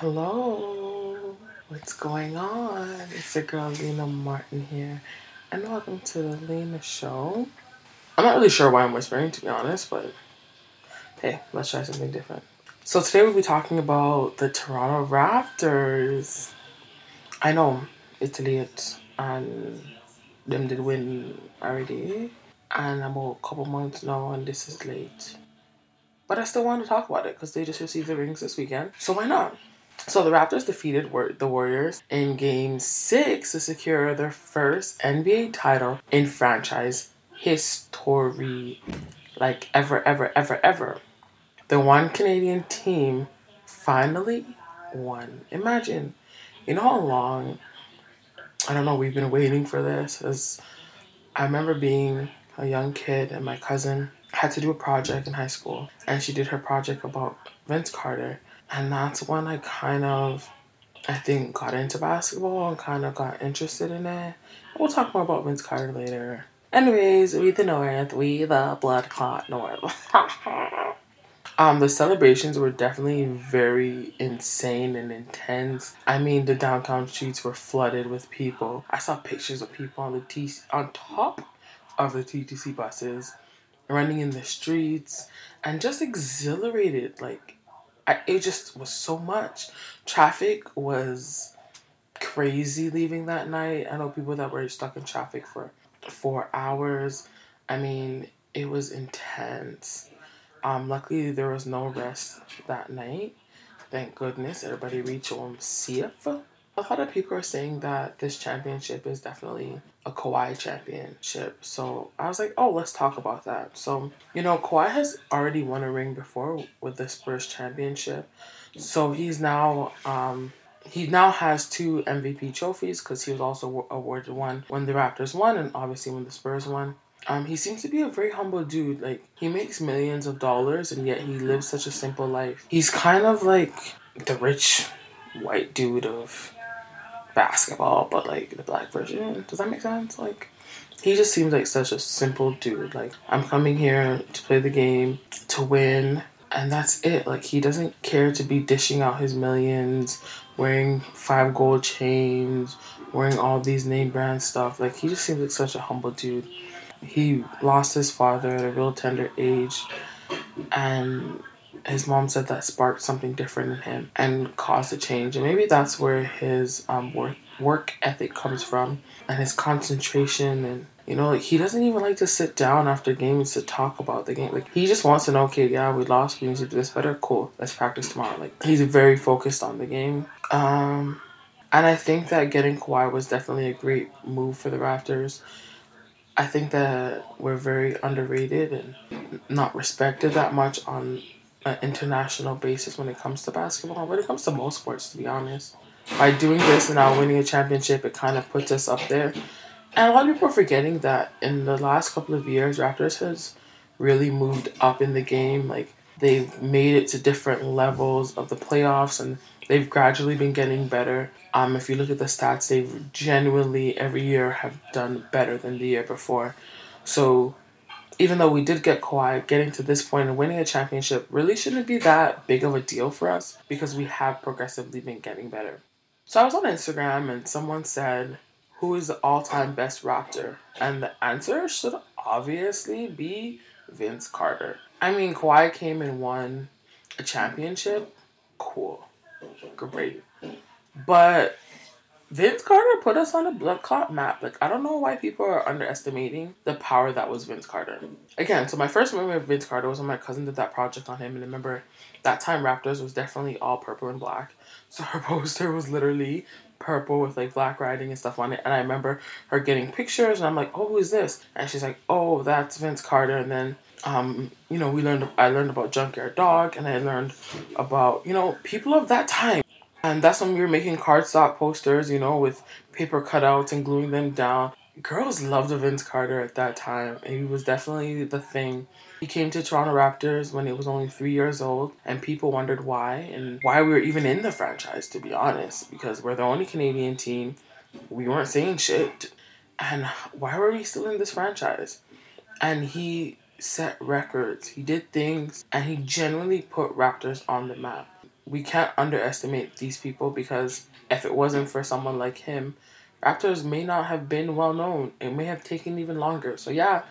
Hello, what's going on? It's your girl Lena Martin here, and welcome to the Lena Show. I'm not really sure why I'm whispering, to be honest, but hey, let's try something different. So today we'll be talking about the Toronto Raptors. I know it's late, and them did win already, and I'm about a couple months now, and this is late. But I still want to talk about it because they just received the rings this weekend, so why not? So the Raptors defeated the Warriors in Game 6 to secure their first NBA title in franchise history. Like ever, ever, ever, ever. The one Canadian team finally won. Imagine, you know how long, I don't know, we've been waiting for this. As I remember being a young kid and my cousin had to do a project in high school and she did her project about Vince Carter and that's when I kind of, I think, got into basketball and kind of got interested in it. We'll talk more about Vince Carter later. Anyways, we the North, we the blood clot North. um, the celebrations were definitely very insane and intense. I mean, the downtown streets were flooded with people. I saw pictures of people on the T on top of the TTC buses, running in the streets, and just exhilarated. Like I, it just was so much. Traffic was crazy leaving that night. I know people that were stuck in traffic for four hours. I mean, it was intense. Um, luckily, there was no rest that night. Thank goodness everybody reached home safe. A lot of people are saying that this championship is definitely a Kawhi championship. So I was like, oh, let's talk about that. So, you know, Kawhi has already won a ring before with the Spurs championship. So he's now, um, he now has two MVP trophies because he was also awarded one when the Raptors won and obviously when the Spurs won. Um, he seems to be a very humble dude. Like he makes millions of dollars and yet he lives such a simple life. He's kind of like the rich white dude of basketball, but like the black version. Does that make sense? Like, he just seems like such a simple dude. Like, I'm coming here to play the game, to win, and that's it. Like, he doesn't care to be dishing out his millions, wearing five gold chains, wearing all these name brand stuff. Like, he just seems like such a humble dude. He lost his father at a real tender age, and his mom said that sparked something different in him and caused a change. And maybe that's where his um, work work ethic comes from and his concentration and you know like he doesn't even like to sit down after games to talk about the game. Like he just wants to know okay yeah we lost we need to do this better. Cool let's practice tomorrow. Like he's very focused on the game. Um and i think that getting Kawhi was definitely a great move for the raptors. I think that we're very underrated and not respected that much on an international basis when it comes to basketball, when it comes to most sports, to be honest. By doing this and now winning a championship, it kind of puts us up there. And a lot of people are forgetting that in the last couple of years, Raptors has really moved up in the game. Like they've made it to different levels of the playoffs, and they've gradually been getting better. Um, if you look at the stats, they've genuinely every year have done better than the year before. So even though we did get Kawhi, getting to this point and winning a championship really shouldn't be that big of a deal for us because we have progressively been getting better. So I was on Instagram and someone said, Who is the all time best Raptor? And the answer should obviously be Vince Carter. I mean, Kawhi came and won a championship. Cool. Great. But Vince Carter put us on a blood clot map. Like I don't know why people are underestimating the power that was Vince Carter. Again, so my first memory of Vince Carter was when my cousin did that project on him, and I remember that time Raptors was definitely all purple and black. So her poster was literally purple with like black writing and stuff on it. And I remember her getting pictures, and I'm like, "Oh, who is this?" And she's like, "Oh, that's Vince Carter." And then, um, you know, we learned. I learned about Junkyard Dog, and I learned about you know people of that time. And that's when we were making cardstock posters, you know, with paper cutouts and gluing them down. Girls loved Vince Carter at that time. and He was definitely the thing. He came to Toronto Raptors when he was only three years old, and people wondered why and why we were even in the franchise, to be honest, because we're the only Canadian team. We weren't saying shit. And why were we still in this franchise? And he set records, he did things, and he genuinely put Raptors on the map we can't underestimate these people because if it wasn't for someone like him, Raptors may not have been well known. It may have taken even longer. So yeah,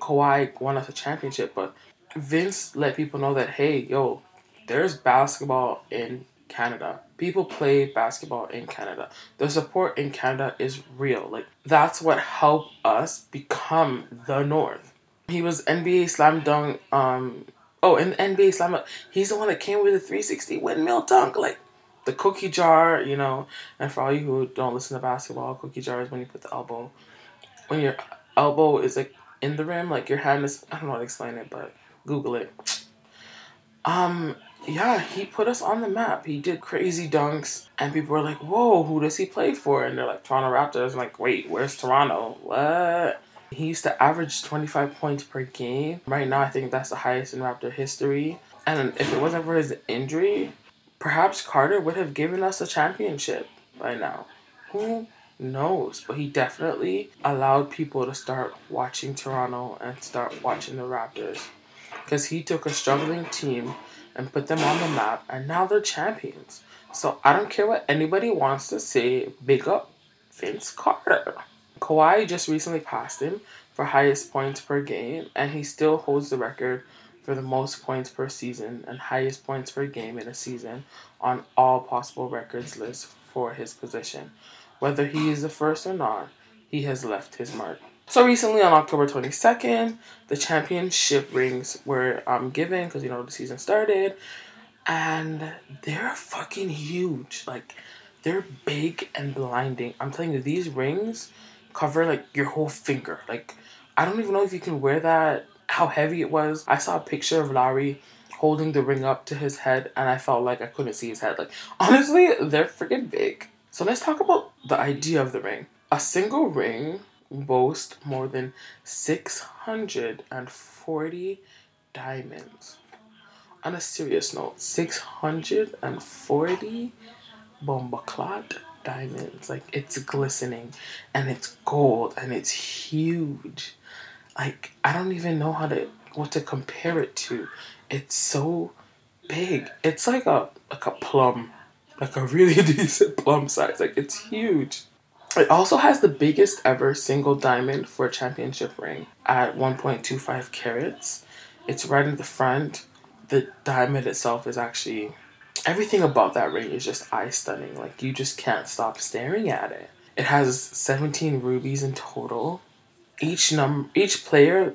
Kawhi won us a championship, but Vince let people know that hey, yo, there's basketball in Canada. People play basketball in Canada. The support in Canada is real. Like that's what helped us become the North. He was NBA slam dunk um oh the NBA slam he's the one that came with the 360 windmill dunk like the cookie jar, you know, and for all you who don't listen to basketball, cookie jar is when you put the elbow when your elbow is like in the rim, like your hand is I don't know how to explain it, but Google it. Um yeah, he put us on the map. He did crazy dunks, and people were like, "Whoa, who does he play for?" And they're like, "Toronto Raptors." I'm like, "Wait, where's Toronto? What?" He used to average 25 points per game. Right now, I think that's the highest in Raptor history. And if it wasn't for his injury, perhaps Carter would have given us a championship by now. Who knows? But he definitely allowed people to start watching Toronto and start watching the Raptors. Because he took a struggling team and put them on the map, and now they're champions. So I don't care what anybody wants to say, big up Vince Carter. Kawhi just recently passed him for highest points per game, and he still holds the record for the most points per season and highest points per game in a season on all possible records lists for his position. Whether he is the first or not, he has left his mark. So recently, on October 22nd, the championship rings were um, given because you know the season started, and they're fucking huge. Like they're big and blinding. I'm telling you, these rings cover like your whole finger. Like I don't even know if you can wear that. How heavy it was. I saw a picture of Larry holding the ring up to his head, and I felt like I couldn't see his head. Like honestly, they're freaking big. So let's talk about the idea of the ring. A single ring boasts more than 640 diamonds. On a serious note, 640 bombaclat diamonds. Like it's glistening and it's gold and it's huge. Like I don't even know how to what to compare it to. It's so big. It's like a like a plum. Like a really decent plum size. Like it's huge. It also has the biggest ever single diamond for a championship ring at 1.25 carats. It's right in the front. The diamond itself is actually everything about that ring is just eye stunning. Like you just can't stop staring at it. It has 17 rubies in total. Each num each player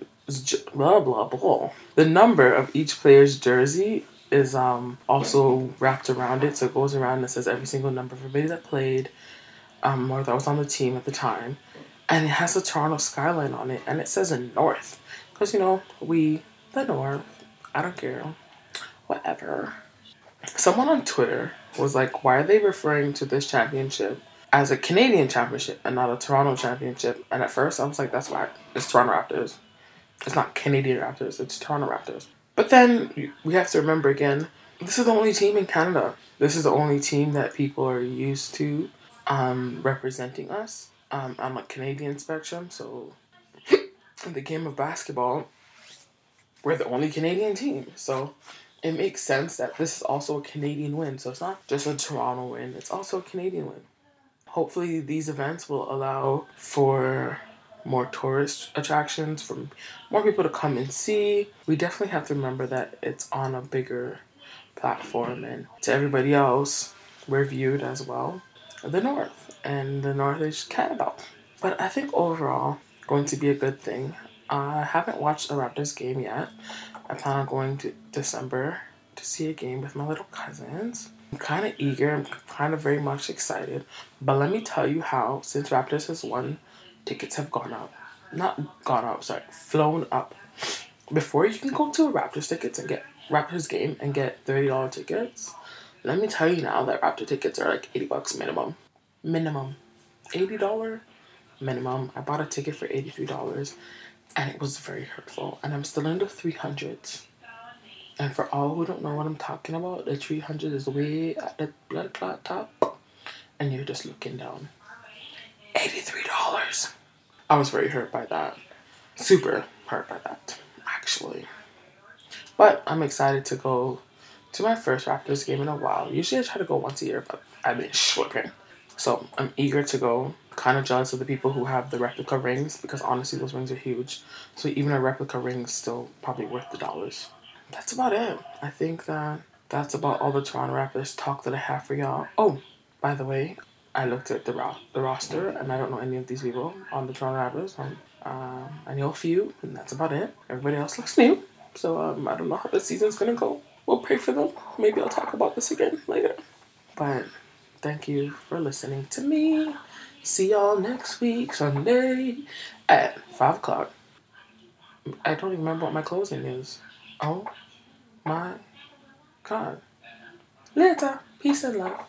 blah blah blah. The number of each player's jersey is um also wrapped around it, so it goes around and says every single number for everybody that played um, or that was on the team at the time, and it has the Toronto skyline on it, and it says a North, because you know we the North. I don't care, whatever. Someone on Twitter was like, "Why are they referring to this championship as a Canadian championship and not a Toronto championship?" And at first, I was like, "That's why it's Toronto Raptors. It's not Canadian Raptors. It's Toronto Raptors." But then we have to remember again, this is the only team in Canada. This is the only team that people are used to um, representing us um, on a Canadian spectrum. So in the game of basketball, we're the only Canadian team. So it makes sense that this is also a Canadian win. So it's not just a Toronto win, it's also a Canadian win. Hopefully, these events will allow for more tourist attractions, for more people to come and see. We definitely have to remember that it's on a bigger platform, and to everybody else, we're viewed as well the North, and the North is Canada. But I think overall, going to be a good thing. I haven't watched a Raptors game yet. I plan on going to December to see a game with my little cousins. I'm kind of eager. I'm kind of very much excited. But let me tell you how, since Raptors has won, tickets have gone up. Not gone up, sorry, flown up. Before you can go to a Raptors tickets and get Raptors game and get $30 tickets, let me tell you now that Raptor tickets are like 80 bucks minimum. Minimum. $80 minimum. I bought a ticket for $83 and it was very hurtful. And I'm still in the 300s. And for all who don't know what I'm talking about, the 300 is way at the blood clot top. And you're just looking down. $83. I was very hurt by that. Super hurt by that, actually. But I'm excited to go to my first Raptors game in a while. Usually I try to go once a year, but I've been slipping. So I'm eager to go. Kind of jealous of the people who have the replica rings because honestly, those rings are huge. So even a replica ring is still probably worth the dollars. That's about it. I think that that's about all the Toronto Raptors talk that I have for y'all. Oh, by the way, I looked at the ro- the roster and I don't know any of these people on the Toronto Raptors. Um, um, I know a few, and that's about it. Everybody else looks new, so um, I don't know how the season's gonna go. We'll pray for them. Maybe I'll talk about this again later. But thank you for listening to me. See y'all next week, Sunday, at 5 o'clock. I don't even remember what my closing is. Oh my god. Later. Peace and love.